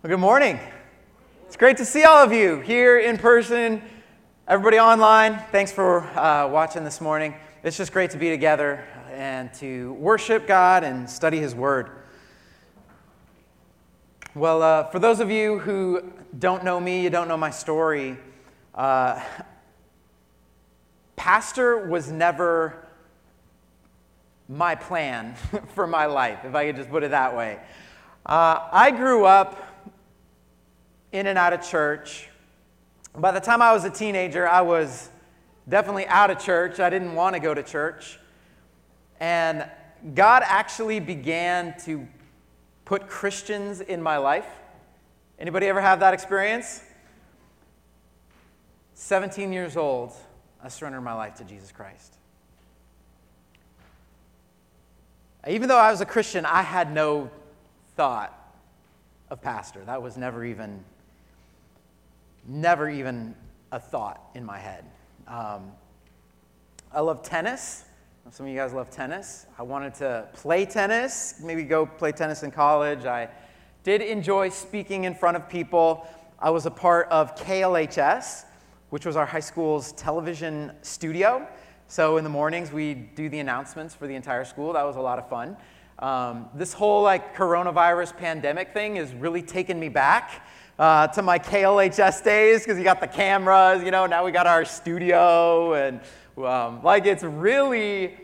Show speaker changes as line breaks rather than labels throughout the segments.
Well, good morning. It's great to see all of you here in person, everybody online. Thanks for uh, watching this morning. It's just great to be together and to worship God and study His Word. Well, uh, for those of you who don't know me, you don't know my story, uh, pastor was never my plan for my life, if I could just put it that way. Uh, I grew up in and out of church. By the time I was a teenager, I was definitely out of church. I didn't want to go to church. And God actually began to put Christians in my life. Anybody ever have that experience? 17 years old, I surrendered my life to Jesus Christ. Even though I was a Christian, I had no thought of pastor. That was never even never even a thought in my head. Um, I love tennis. Some of you guys love tennis. I wanted to play tennis, maybe go play tennis in college. I did enjoy speaking in front of people. I was a part of KLHS, which was our high school's television studio. So in the mornings, we do the announcements for the entire school. That was a lot of fun. Um, this whole like coronavirus pandemic thing is really taken me back uh, to my KLHS days because you got the cameras, you know, now we got our studio, and um, like it's really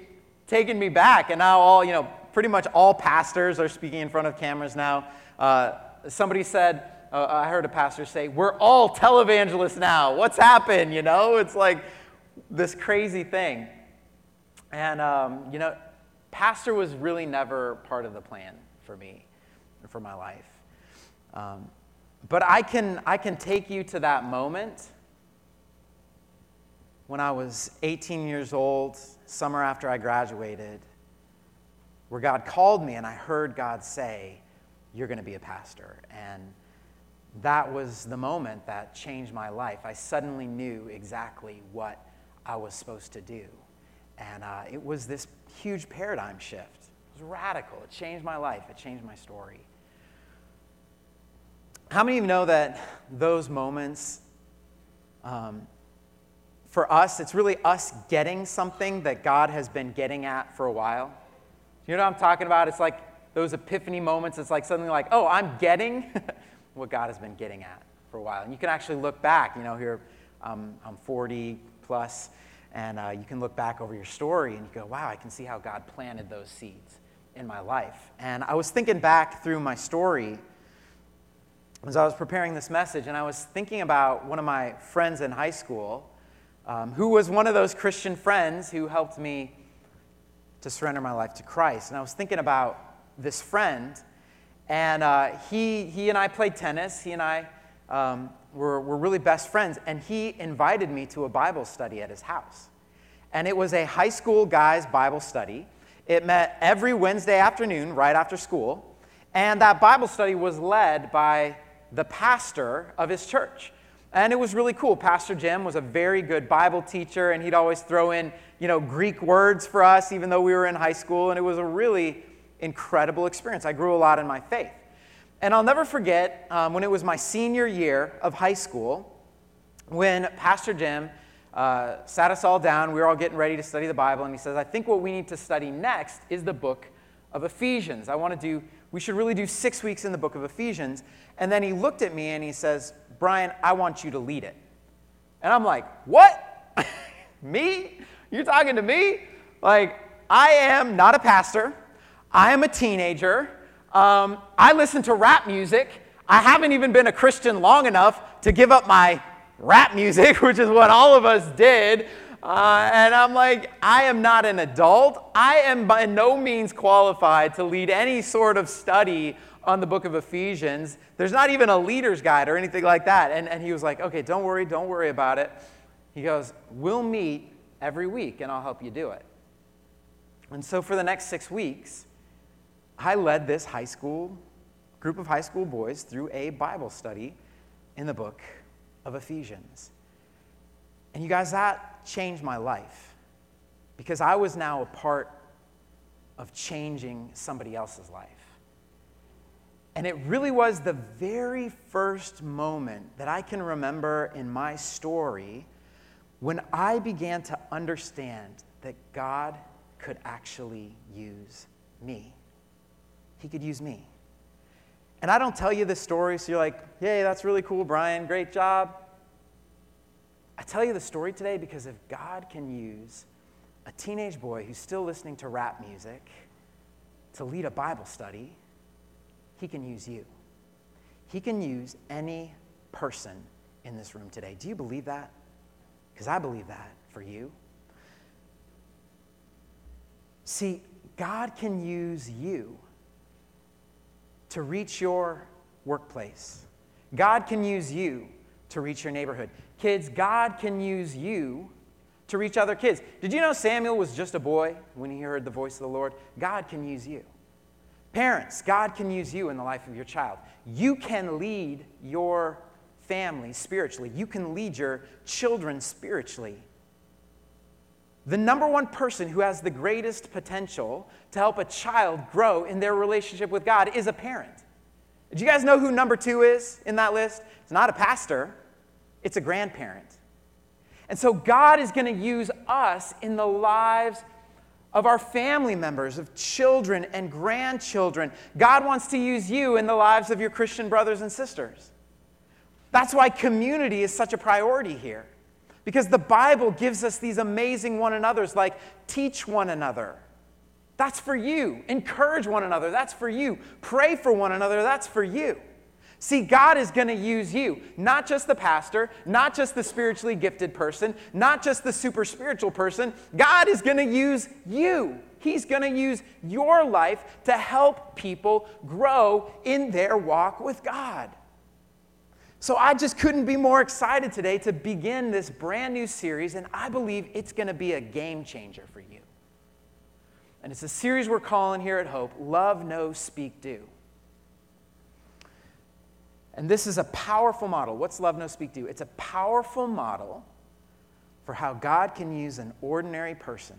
taken me back. And now all, you know, pretty much all pastors are speaking in front of cameras now. Uh, somebody said, uh, I heard a pastor say, We're all televangelists now. What's happened? You know, it's like this crazy thing. And, um, you know, pastor was really never part of the plan for me, for my life. Um, but I can, I can take you to that moment when I was 18 years old, summer after I graduated, where God called me and I heard God say, You're going to be a pastor. And that was the moment that changed my life. I suddenly knew exactly what I was supposed to do. And uh, it was this huge paradigm shift. It was radical. It changed my life, it changed my story. How many of you know that those moments, um, for us, it's really us getting something that God has been getting at for a while? You know what I'm talking about? It's like those epiphany moments. It's like something like, oh, I'm getting what God has been getting at for a while. And you can actually look back, you know, here um, I'm 40 plus, and uh, you can look back over your story and you go, wow, I can see how God planted those seeds in my life. And I was thinking back through my story as I was preparing this message, and I was thinking about one of my friends in high school um, who was one of those Christian friends who helped me to surrender my life to Christ. And I was thinking about this friend, and uh, he, he and I played tennis. He and I um, were, were really best friends, and he invited me to a Bible study at his house. And it was a high school guys' Bible study. It met every Wednesday afternoon right after school. And that Bible study was led by the pastor of his church. And it was really cool. Pastor Jim was a very good Bible teacher, and he'd always throw in, you know, Greek words for us, even though we were in high school. And it was a really incredible experience. I grew a lot in my faith. And I'll never forget um, when it was my senior year of high school, when Pastor Jim uh, sat us all down. We were all getting ready to study the Bible, and he says, I think what we need to study next is the book of Ephesians. I want to do, we should really do six weeks in the book of Ephesians. And then he looked at me and he says, Brian, I want you to lead it. And I'm like, What? me? You're talking to me? Like, I am not a pastor. I am a teenager. Um, I listen to rap music. I haven't even been a Christian long enough to give up my rap music, which is what all of us did. Uh, and I'm like, I am not an adult. I am by no means qualified to lead any sort of study on the book of Ephesians. There's not even a leader's guide or anything like that. And, and he was like, okay, don't worry, don't worry about it. He goes, we'll meet every week and I'll help you do it. And so for the next six weeks, I led this high school group of high school boys through a Bible study in the book of Ephesians. And you guys, that changed my life because I was now a part of changing somebody else's life. And it really was the very first moment that I can remember in my story when I began to understand that God could actually use me. He could use me. And I don't tell you this story so you're like, yay, that's really cool, Brian, great job. I tell you the story today because if God can use a teenage boy who's still listening to rap music to lead a Bible study, he can use you. He can use any person in this room today. Do you believe that? Because I believe that for you. See, God can use you to reach your workplace. God can use you to reach your neighborhood. Kids, God can use you to reach other kids. Did you know Samuel was just a boy when he heard the voice of the Lord? God can use you. Parents, God can use you in the life of your child. You can lead your family spiritually, you can lead your children spiritually. The number one person who has the greatest potential to help a child grow in their relationship with God is a parent. Do you guys know who number two is in that list? It's not a pastor, it's a grandparent. And so God is going to use us in the lives of our family members, of children and grandchildren. God wants to use you in the lives of your Christian brothers and sisters. That's why community is such a priority here. Because the Bible gives us these amazing one another's, like teach one another. That's for you. Encourage one another. That's for you. Pray for one another. That's for you. See, God is going to use you, not just the pastor, not just the spiritually gifted person, not just the super spiritual person. God is going to use you. He's going to use your life to help people grow in their walk with God. So I just couldn't be more excited today to begin this brand new series, and I believe it's going to be a game changer for you. And it's a series we're calling here at Hope Love, Know, Speak, Do. And this is a powerful model. What's Love, Know, Speak, Do? It's a powerful model for how God can use an ordinary person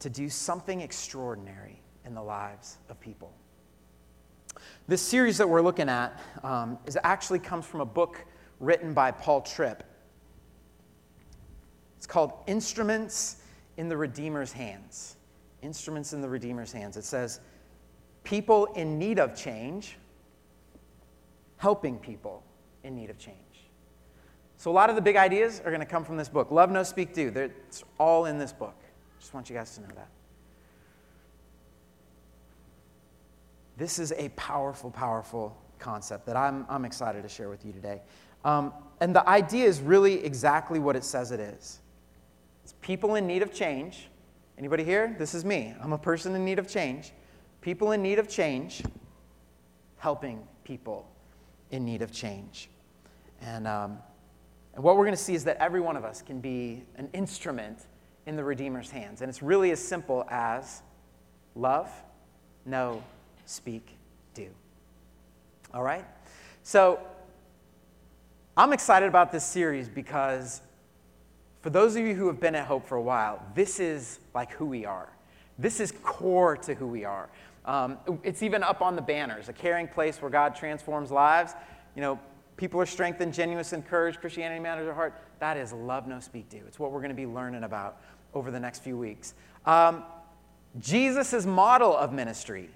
to do something extraordinary in the lives of people. This series that we're looking at um, is actually comes from a book written by Paul Tripp. It's called Instruments in the Redeemer's Hands. Instruments in the Redeemer's Hands. It says, People in need of change, helping people in need of change. So, a lot of the big ideas are going to come from this book. Love, know, Speak, Do. It's all in this book. Just want you guys to know that. This is a powerful, powerful concept that I'm, I'm excited to share with you today. Um, and the idea is really exactly what it says it is. It's people in need of change. Anybody here? This is me. I'm a person in need of change. People in need of change, helping people in need of change. And, um, and what we're going to see is that every one of us can be an instrument in the Redeemer's hands. And it's really as simple as love, know, speak, do. All right? So, I'm excited about this series because for those of you who have been at Hope for a while, this is like who we are. This is core to who we are. Um, it's even up on the banners a caring place where God transforms lives. You know, people are strengthened, genuine, encouraged, Christianity matters at heart. That is love, know speak, do. It's what we're going to be learning about over the next few weeks. Um, Jesus' model of ministry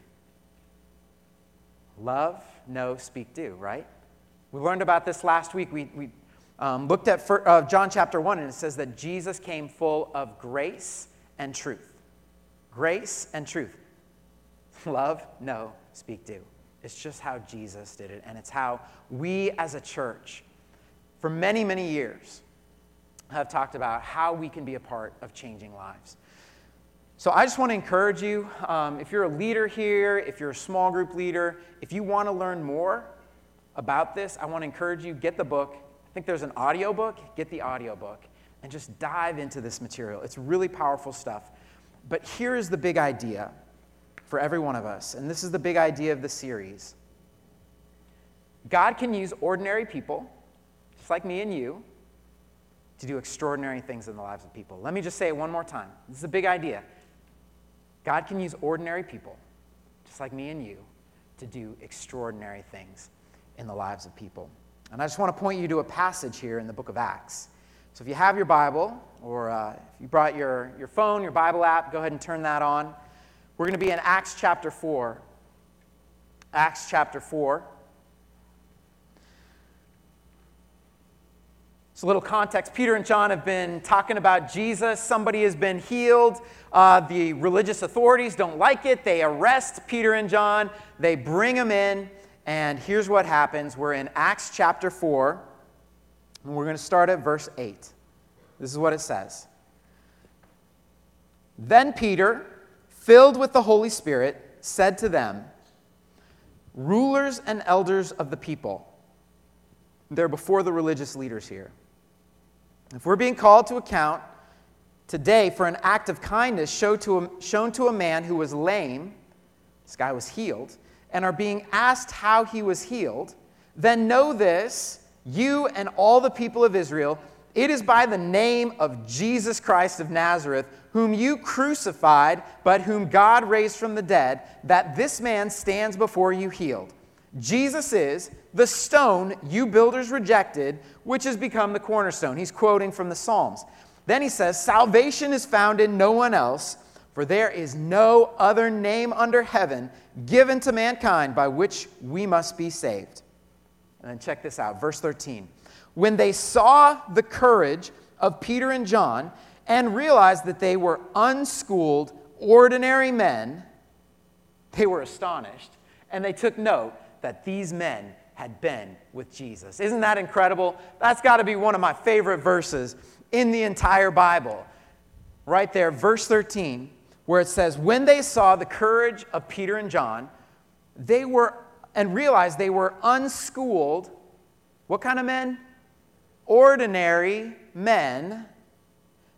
Love, know, speak, do, right? We learned about this last week. We, we um, looked at for, uh, John chapter 1, and it says that Jesus came full of grace and truth. Grace and truth. Love, Know. speak, do. It's just how Jesus did it, and it's how we as a church, for many, many years, have talked about how we can be a part of changing lives. So I just want to encourage you um, if you're a leader here, if you're a small group leader, if you want to learn more about this, I want to encourage you get the book. I think there's an audio book. Get the audio book and just dive into this material. It's really powerful stuff. But here is the big idea for every one of us, and this is the big idea of the series. God can use ordinary people, just like me and you, to do extraordinary things in the lives of people. Let me just say it one more time. This is a big idea. God can use ordinary people, just like me and you, to do extraordinary things in the lives of people. And I just want to point you to a passage here in the book of Acts. So if you have your Bible, or uh, if you brought your, your phone, your Bible app, go ahead and turn that on. We're going to be in Acts chapter 4. Acts chapter 4. So, a little context Peter and John have been talking about Jesus. Somebody has been healed. Uh, the religious authorities don't like it. They arrest Peter and John, they bring them in. And here's what happens we're in Acts chapter 4, and we're going to start at verse 8. This is what it says Then Peter, filled with the Holy Spirit, said to them, Rulers and elders of the people, they're before the religious leaders here. If we're being called to account today for an act of kindness shown to a, shown to a man who was lame, this guy was healed, and are being asked how he was healed, then know this, you and all the people of Israel, it is by the name of Jesus Christ of Nazareth, whom you crucified, but whom God raised from the dead, that this man stands before you healed. Jesus is the stone you builders rejected, which has become the cornerstone. He's quoting from the Psalms. Then he says, Salvation is found in no one else, for there is no other name under heaven given to mankind by which we must be saved. And then check this out, verse 13. When they saw the courage of Peter and John and realized that they were unschooled, ordinary men, they were astonished and they took note that these men had been with Jesus. Isn't that incredible? That's got to be one of my favorite verses in the entire Bible. Right there, verse 13, where it says, When they saw the courage of Peter and John, they were, and realized they were unschooled. What kind of men? Ordinary men.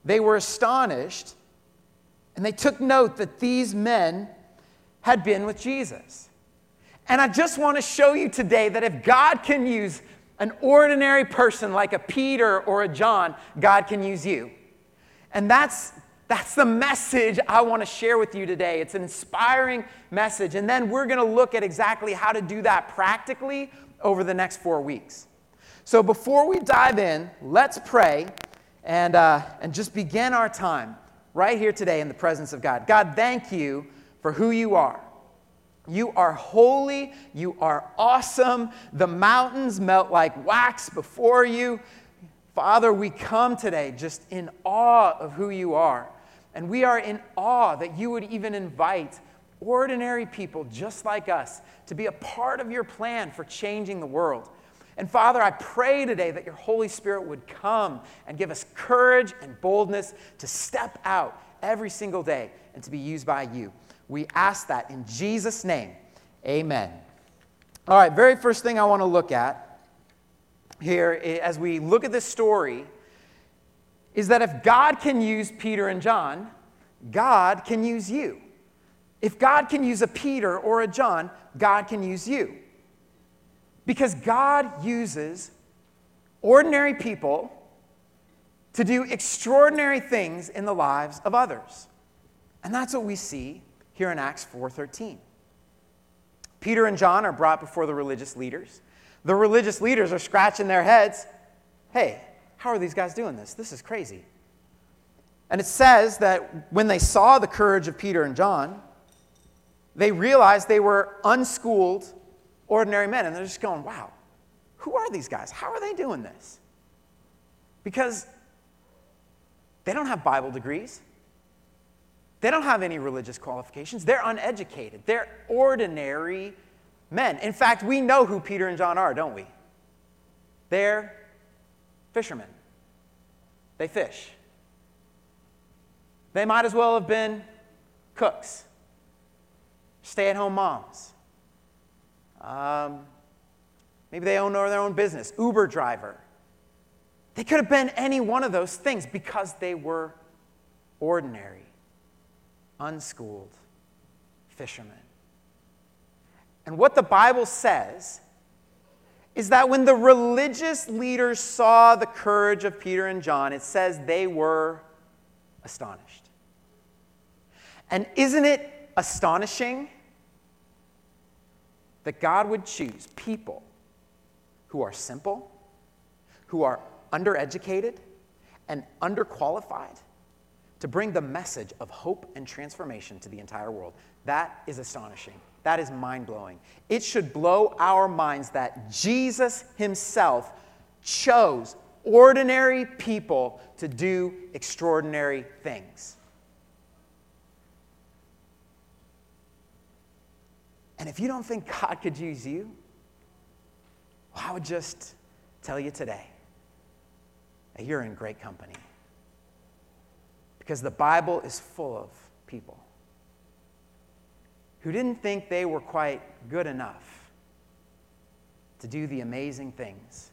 They were astonished, and they took note that these men had been with Jesus. And I just want to show you today that if God can use an ordinary person like a Peter or a John, God can use you. And that's, that's the message I want to share with you today. It's an inspiring message. And then we're going to look at exactly how to do that practically over the next four weeks. So before we dive in, let's pray and, uh, and just begin our time right here today in the presence of God. God, thank you for who you are. You are holy. You are awesome. The mountains melt like wax before you. Father, we come today just in awe of who you are. And we are in awe that you would even invite ordinary people just like us to be a part of your plan for changing the world. And Father, I pray today that your Holy Spirit would come and give us courage and boldness to step out every single day and to be used by you. We ask that in Jesus' name. Amen. All right, very first thing I want to look at here as we look at this story is that if God can use Peter and John, God can use you. If God can use a Peter or a John, God can use you. Because God uses ordinary people to do extraordinary things in the lives of others. And that's what we see here in Acts 4:13. Peter and John are brought before the religious leaders. The religious leaders are scratching their heads. Hey, how are these guys doing this? This is crazy. And it says that when they saw the courage of Peter and John, they realized they were unschooled, ordinary men. And they're just going, wow, who are these guys? How are they doing this? Because they don't have Bible degrees. They don't have any religious qualifications. They're uneducated. They're ordinary men. In fact, we know who Peter and John are, don't we? They're fishermen. They fish. They might as well have been cooks, stay at home moms. Um, maybe they own their own business, Uber driver. They could have been any one of those things because they were ordinary unschooled fishermen. And what the Bible says is that when the religious leaders saw the courage of Peter and John, it says they were astonished. And isn't it astonishing that God would choose people who are simple, who are undereducated, and underqualified to bring the message of hope and transformation to the entire world. That is astonishing. That is mind blowing. It should blow our minds that Jesus himself chose ordinary people to do extraordinary things. And if you don't think God could use you, well, I would just tell you today that you're in great company. Because the Bible is full of people who didn't think they were quite good enough to do the amazing things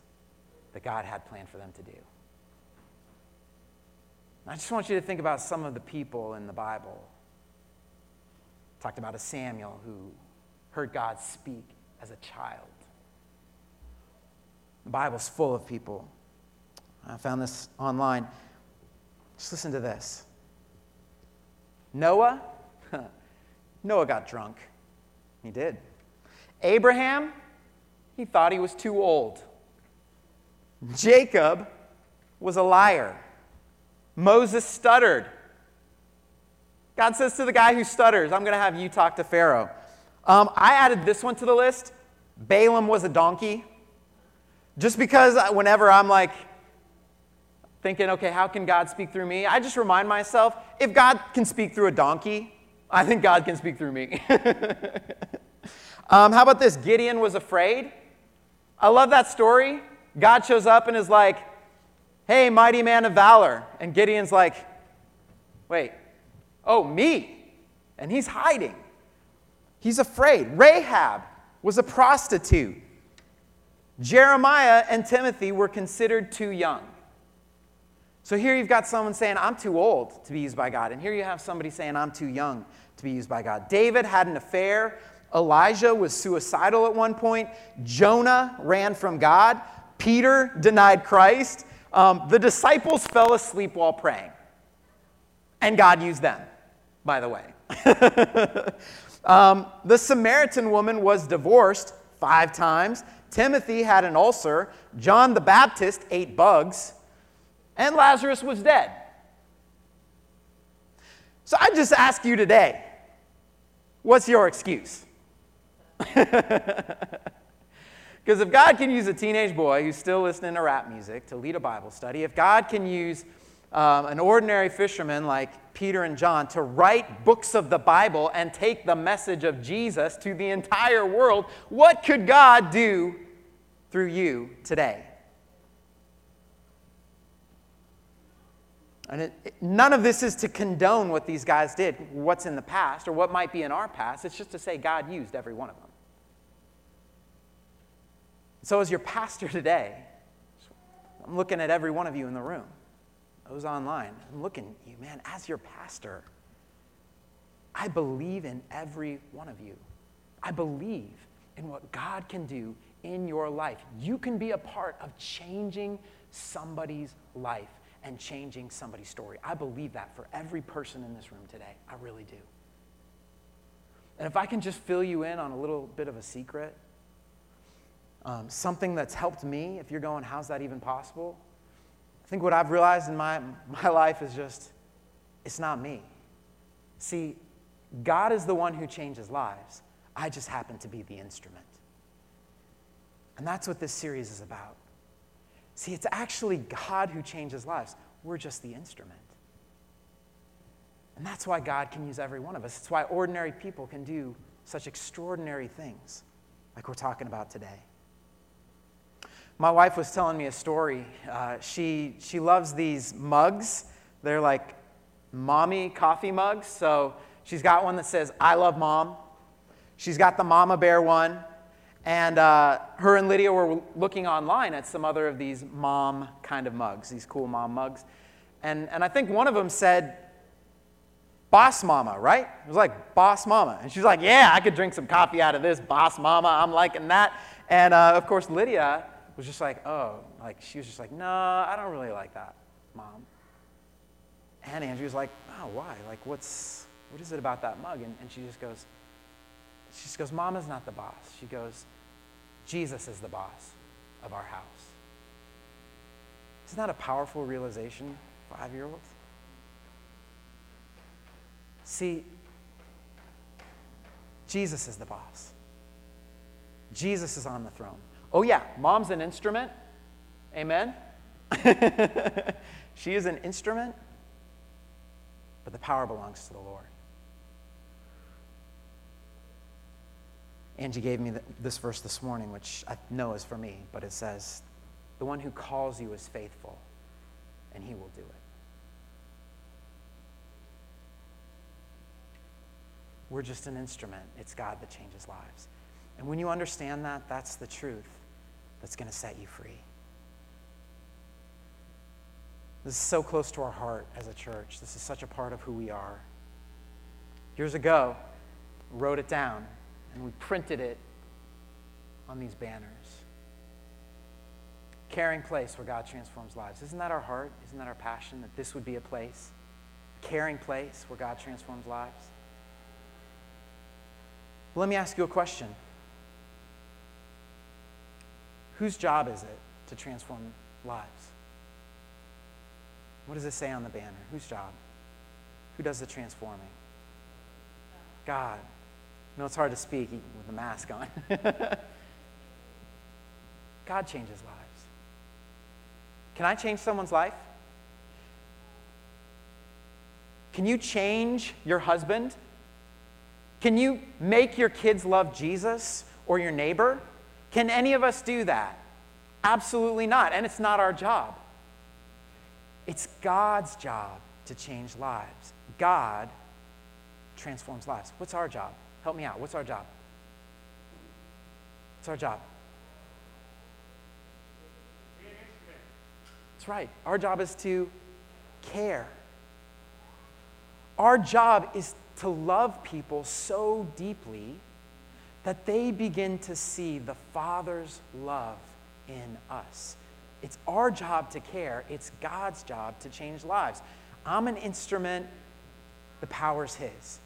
that God had planned for them to do. I just want you to think about some of the people in the Bible. talked about a Samuel who heard God speak as a child. The Bible's full of people. I found this online. Just listen to this. Noah, Noah got drunk. He did. Abraham, he thought he was too old. Jacob was a liar. Moses stuttered. God says to the guy who stutters, I'm going to have you talk to Pharaoh. Um, I added this one to the list. Balaam was a donkey. Just because whenever I'm like, thinking, okay, how can God speak through me? I just remind myself if God can speak through a donkey, I think God can speak through me. um, how about this? Gideon was afraid. I love that story. God shows up and is like, hey, mighty man of valor. And Gideon's like, wait, oh, me. And he's hiding. He's afraid. Rahab was a prostitute. Jeremiah and Timothy were considered too young. So here you've got someone saying, I'm too old to be used by God. And here you have somebody saying, I'm too young to be used by God. David had an affair. Elijah was suicidal at one point. Jonah ran from God. Peter denied Christ. Um, the disciples fell asleep while praying. And God used them, by the way. um, the Samaritan woman was divorced five times. Timothy had an ulcer. John the Baptist ate bugs and Lazarus was dead. So I just ask you today what's your excuse? Because if God can use a teenage boy who's still listening to rap music to lead a Bible study, if God can use um, an ordinary fisherman like Peter and John to write books of the Bible and take the message of Jesus to the entire world, what could God do through you today? And it, it, none of this is to condone what these guys did, what's in the past, or what might be in our past. It's just to say God used every one of them. So, as your pastor today, I'm looking at every one of you in the room, those online. I'm looking at you, man, as your pastor. I believe in every one of you. I believe in what God can do in your life. You can be a part of changing somebody's life and changing somebody's story. I believe that for every person in this room today. I really do. And if I can just fill you in on a little bit of a secret, um, something that's helped me, if you're going, how's that even possible? I think what I've realized in my, my life is just, it's not me. See, God is the one who changes lives. I just happen to be the instrument. And that's what this series is about. See, it's actually God who changes lives. We're just the instrument. And that's why God can use every one of us. It's why ordinary people can do such extraordinary things like we're talking about today. My wife was telling me a story. Uh, she, she loves these mugs. They're like mommy coffee mugs. So she's got one that says, I love mom. She's got the mama bear one. And uh, her and Lydia were looking online at some other of these mom kind of mugs, these cool mom mugs. And, and I think one of them said, Boss Mama, right? It was like Boss Mama. And she's like, Yeah, I could drink some coffee out of this, Boss Mama. I'm liking that. And uh, of course, Lydia was just like, Oh, like she was just like, No, I don't really like that, Mom. And Andrew was like, Oh, why? Like, what's, what is it about that mug? And, and she just goes, She just goes, Mama's not the boss. She goes, Jesus is the boss of our house. Isn't that a powerful realization, five year olds? See, Jesus is the boss. Jesus is on the throne. Oh, yeah, mom's an instrument. Amen? she is an instrument, but the power belongs to the Lord. Angie gave me this verse this morning, which I know is for me, but it says, The one who calls you is faithful, and he will do it. We're just an instrument. It's God that changes lives. And when you understand that, that's the truth that's going to set you free. This is so close to our heart as a church. This is such a part of who we are. Years ago, wrote it down and we printed it on these banners. Caring place where God transforms lives. Isn't that our heart? Isn't that our passion that this would be a place? A caring place where God transforms lives? Let me ask you a question. Whose job is it to transform lives? What does it say on the banner? Whose job? Who does the transforming? God. No, it's hard to speak with the mask on. God changes lives. Can I change someone's life? Can you change your husband? Can you make your kids love Jesus or your neighbor? Can any of us do that? Absolutely not. And it's not our job. It's God's job to change lives. God transforms lives. What's our job? Help me out. What's our job? What's our job? That's right. Our job is to care. Our job is to love people so deeply that they begin to see the Father's love in us. It's our job to care, it's God's job to change lives. I'm an instrument, the power's His.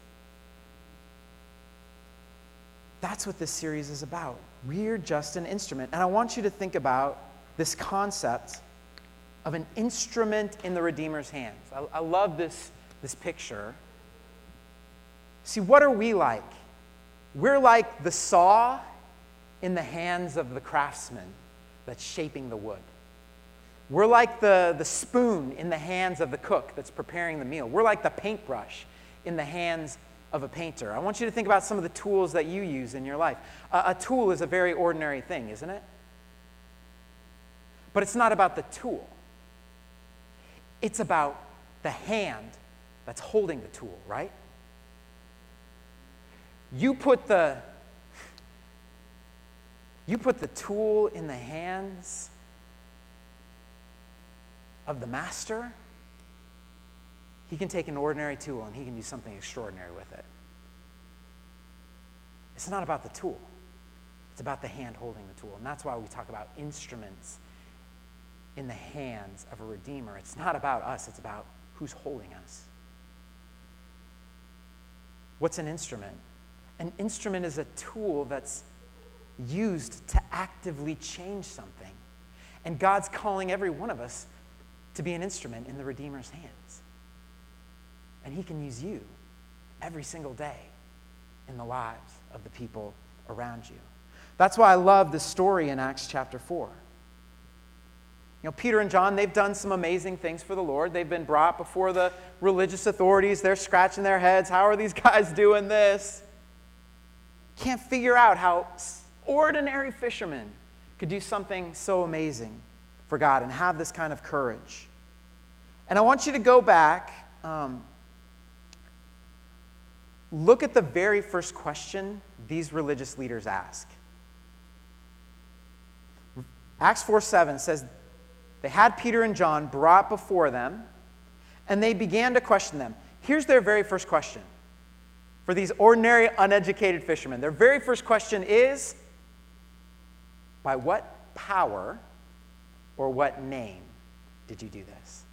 That's what this series is about. We're just an instrument. And I want you to think about this concept of an instrument in the Redeemer's hands. I, I love this, this picture. See, what are we like? We're like the saw in the hands of the craftsman that's shaping the wood. We're like the, the spoon in the hands of the cook that's preparing the meal. We're like the paintbrush in the hands of a painter. I want you to think about some of the tools that you use in your life. A, a tool is a very ordinary thing, isn't it? But it's not about the tool, it's about the hand that's holding the tool, right? You put the you put the tool in the hands of the master he can take an ordinary tool and he can do something extraordinary with it. It's not about the tool, it's about the hand holding the tool. And that's why we talk about instruments in the hands of a redeemer. It's not about us, it's about who's holding us. What's an instrument? An instrument is a tool that's used to actively change something. And God's calling every one of us to be an instrument in the Redeemer's hands. And He can use you every single day in the lives of the people around you. That's why I love this story in Acts chapter 4. You know, Peter and John, they've done some amazing things for the Lord. They've been brought before the religious authorities. They're scratching their heads. How are these guys doing this? Can't figure out how ordinary fishermen could do something so amazing for God and have this kind of courage. And I want you to go back um, Look at the very first question these religious leaders ask. Acts 4 7 says, They had Peter and John brought before them, and they began to question them. Here's their very first question for these ordinary, uneducated fishermen. Their very first question is By what power or what name did you do this?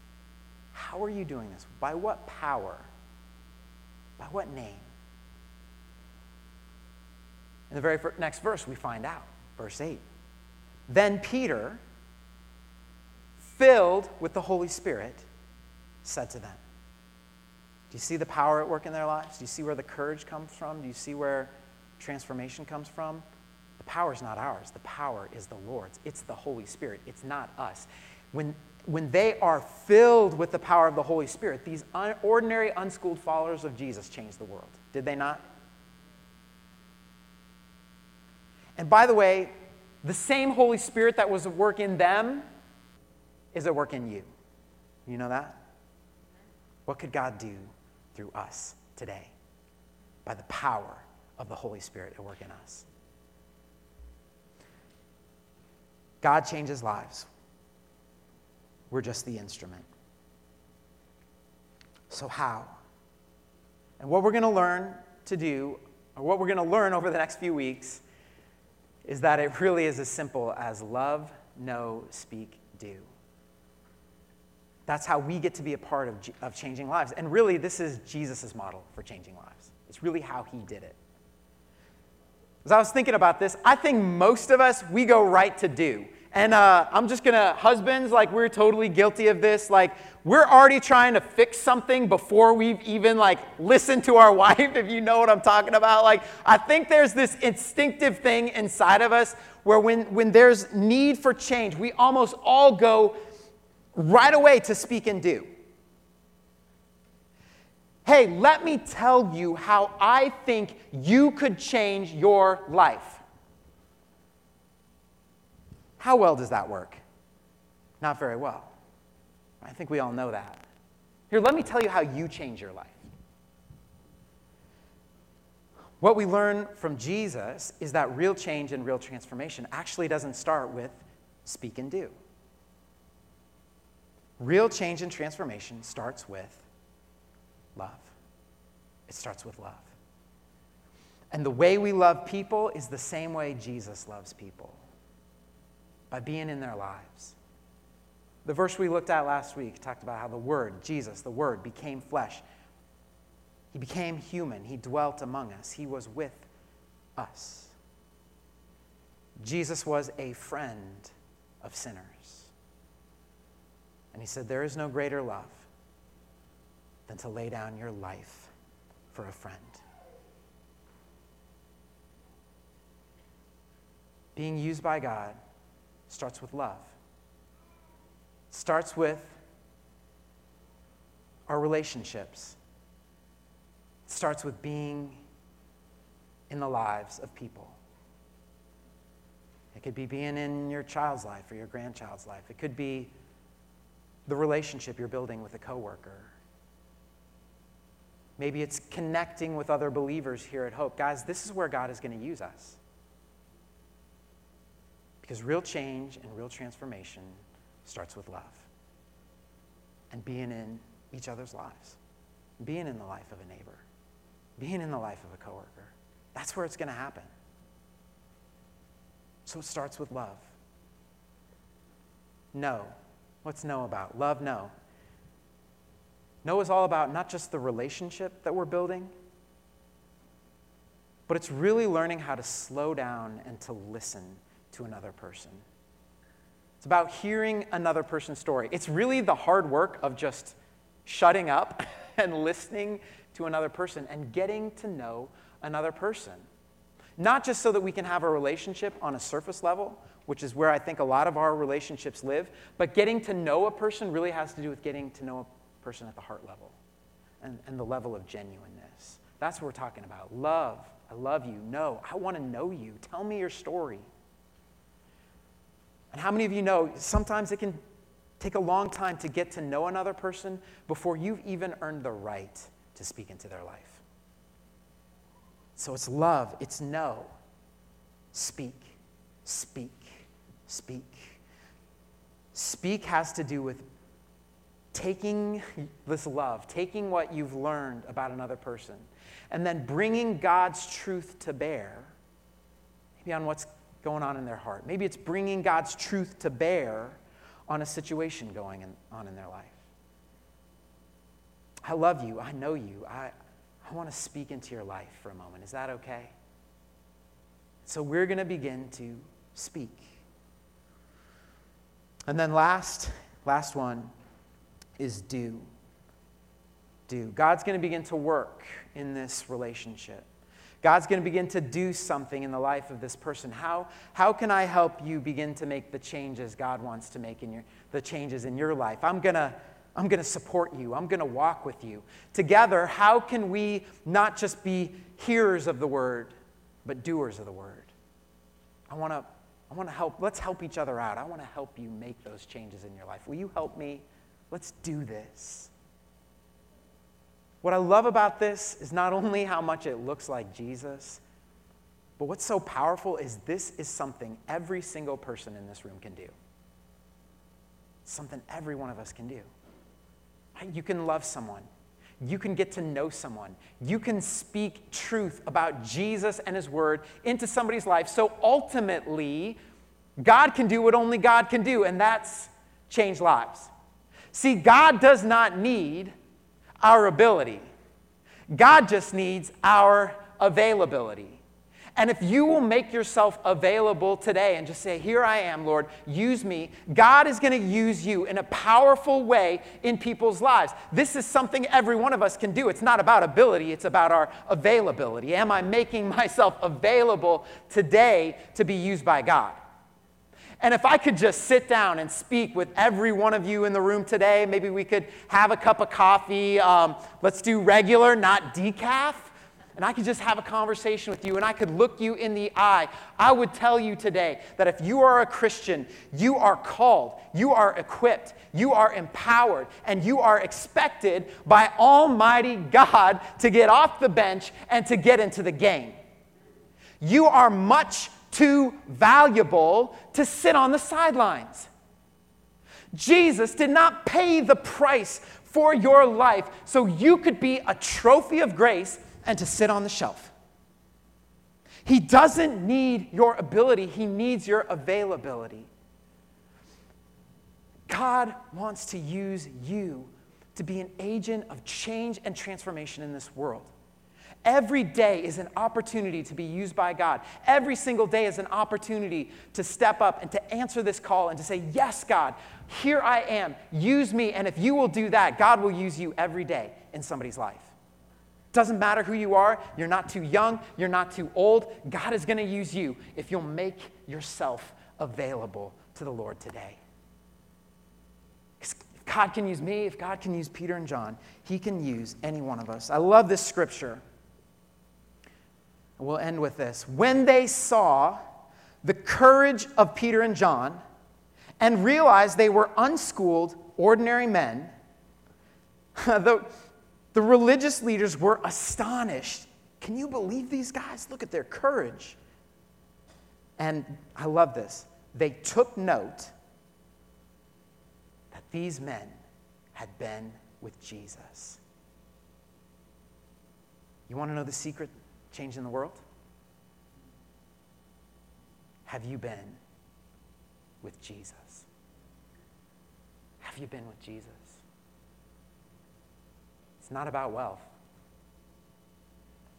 How are you doing this? By what power? By what name? In the very next verse, we find out, verse 8. Then Peter, filled with the Holy Spirit, said to them, Do you see the power at work in their lives? Do you see where the courage comes from? Do you see where transformation comes from? The power is not ours, the power is the Lord's. It's the Holy Spirit, it's not us. When, when they are filled with the power of the Holy Spirit, these un- ordinary, unschooled followers of Jesus changed the world. Did they not? And by the way, the same Holy Spirit that was at work in them is at work in you. You know that? What could God do through us today? By the power of the Holy Spirit at work in us. God changes lives. We're just the instrument. So, how? And what we're going to learn to do, or what we're going to learn over the next few weeks, is that it really is as simple as love, know, speak, do. That's how we get to be a part of, of changing lives. And really, this is Jesus' model for changing lives. It's really how he did it. As I was thinking about this, I think most of us, we go right to do. And uh, I'm just gonna, husbands, like we're totally guilty of this. Like we're already trying to fix something before we've even like listened to our wife, if you know what I'm talking about. Like I think there's this instinctive thing inside of us where when, when there's need for change, we almost all go right away to speak and do. Hey, let me tell you how I think you could change your life. How well does that work? Not very well. I think we all know that. Here, let me tell you how you change your life. What we learn from Jesus is that real change and real transformation actually doesn't start with speak and do. Real change and transformation starts with love. It starts with love. And the way we love people is the same way Jesus loves people by being in their lives. The verse we looked at last week talked about how the Word, Jesus, the Word, became flesh. He became human. He dwelt among us. He was with us. Jesus was a friend of sinners. And he said, There is no greater love than to lay down your life for a friend. Being used by God starts with love. Starts with our relationships. Starts with being in the lives of people. It could be being in your child's life or your grandchild's life. It could be the relationship you're building with a coworker. Maybe it's connecting with other believers here at Hope. Guys, this is where God is going to use us. Because real change and real transformation starts with love and being in each other's lives, being in the life of a neighbor, being in the life of a coworker. That's where it's going to happen. So it starts with love. Know. What's know about? Love. Know is all about not just the relationship that we're building, but it's really learning how to slow down and to listen to another person. It's about hearing another person's story. It's really the hard work of just shutting up and listening to another person and getting to know another person. Not just so that we can have a relationship on a surface level, which is where I think a lot of our relationships live, but getting to know a person really has to do with getting to know a person at the heart level and, and the level of genuineness. That's what we're talking about. Love. I love you. No, I want to know you. Tell me your story. And how many of you know sometimes it can take a long time to get to know another person before you've even earned the right to speak into their life? So it's love, it's know. Speak, speak, speak. Speak has to do with taking this love, taking what you've learned about another person, and then bringing God's truth to bear, maybe on what's going on in their heart. Maybe it's bringing God's truth to bear on a situation going in, on in their life. I love you. I know you. I, I want to speak into your life for a moment. Is that okay? So we're going to begin to speak. And then last, last one is do. Do. God's going to begin to work in this relationship. God's going to begin to do something in the life of this person. How, how can I help you begin to make the changes God wants to make in your, the changes in your life? I'm going to I'm going to support you. I'm going to walk with you. Together, how can we not just be hearers of the word, but doers of the word? I want to I want to help. Let's help each other out. I want to help you make those changes in your life. Will you help me? Let's do this. What I love about this is not only how much it looks like Jesus, but what's so powerful is this is something every single person in this room can do. something every one of us can do. You can love someone. You can get to know someone. You can speak truth about Jesus and His Word into somebody's life. So ultimately, God can do what only God can do, and that's change lives. See, God does not need our ability, God just needs our availability. And if you will make yourself available today and just say, Here I am, Lord, use me, God is going to use you in a powerful way in people's lives. This is something every one of us can do. It's not about ability, it's about our availability. Am I making myself available today to be used by God? And if I could just sit down and speak with every one of you in the room today, maybe we could have a cup of coffee. Um, let's do regular, not decaf and I could just have a conversation with you and I could look you in the eye, I would tell you today that if you are a Christian, you are called, you are equipped, you are empowered, and you are expected by Almighty God to get off the bench and to get into the game. You are much too valuable to sit on the sidelines. Jesus did not pay the price for your life so you could be a trophy of grace and to sit on the shelf. He doesn't need your ability, He needs your availability. God wants to use you to be an agent of change and transformation in this world. Every day is an opportunity to be used by God. Every single day is an opportunity to step up and to answer this call and to say, Yes, God, here I am. Use me. And if you will do that, God will use you every day in somebody's life. Doesn't matter who you are, you're not too young, you're not too old. God is going to use you if you'll make yourself available to the Lord today. If God can use me, if God can use Peter and John, He can use any one of us. I love this scripture. We'll end with this. When they saw the courage of Peter and John and realized they were unschooled, ordinary men, the, the religious leaders were astonished. Can you believe these guys? Look at their courage. And I love this. They took note that these men had been with Jesus. You want to know the secret change in the world? Have you been with Jesus? Have you been with Jesus? It's not about wealth.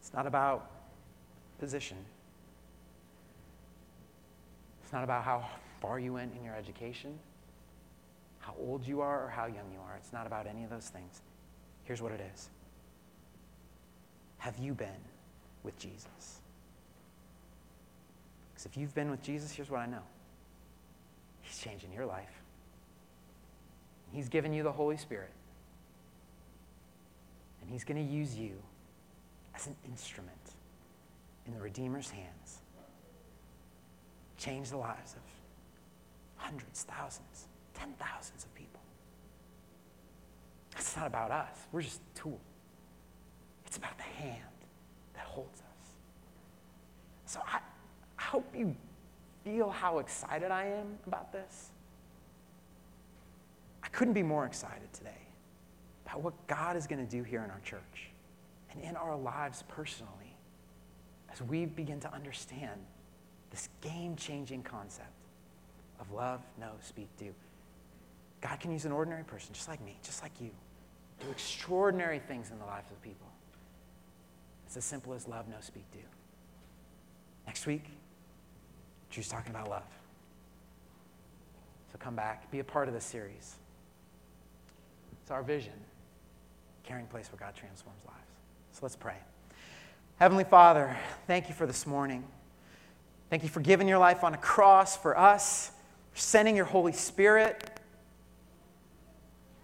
It's not about position. It's not about how far you went in your education, how old you are, or how young you are. It's not about any of those things. Here's what it is Have you been with Jesus? Because if you've been with Jesus, here's what I know He's changing your life, He's given you the Holy Spirit. And He's going to use you as an instrument in the Redeemer's hands. Change the lives of hundreds, thousands, ten thousands of people. It's not about us. We're just a tool. It's about the hand that holds us. So I, I hope you feel how excited I am about this. I couldn't be more excited today about what God is going to do here in our church and in our lives personally as we begin to understand this game changing concept of love, know, speak, do. God can use an ordinary person just like me, just like you, do extraordinary things in the lives of people. It's as simple as love, know, speak, do. Next week, Drew's talking about love. So come back, be a part of this series. It's our vision, caring place where God transforms lives. So let's pray. Heavenly Father, thank you for this morning. Thank you for giving your life on a cross for us, for sending your Holy Spirit.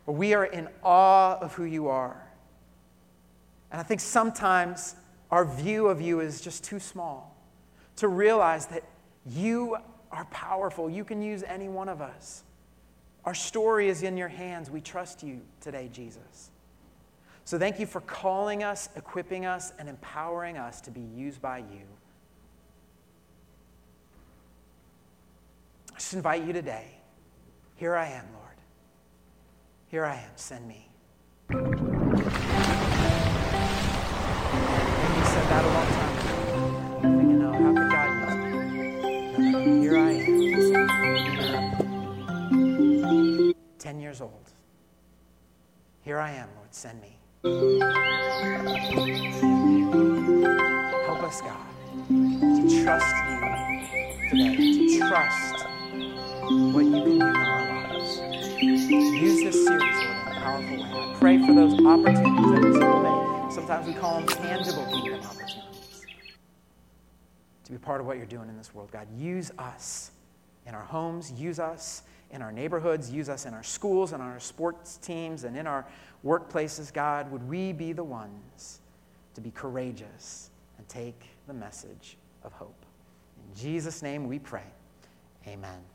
We are in awe of who you are. And I think sometimes our view of you is just too small to realize that you are powerful. You can use any one of us. Our story is in your hands. We trust you today, Jesus. So thank you for calling us, equipping us, and empowering us to be used by you. I just invite you today. Here I am, Lord. Here I am. Send me. Maybe you said that a long time ago. Thinking, no, how could God use me? Here I am. Ten years old. Here I am, Lord. Send me. Help us, God, to trust you today, to trust what you can do in our lives. Use this series, in a powerful way. I pray for those opportunities every single day. Sometimes we call them tangible kingdom opportunities. To be part of what you're doing in this world, God, use us in our homes, use us in our neighborhoods, use us in our schools and our sports teams and in our workplaces, God, would we be the ones to be courageous and take the message of hope? In Jesus' name we pray. Amen.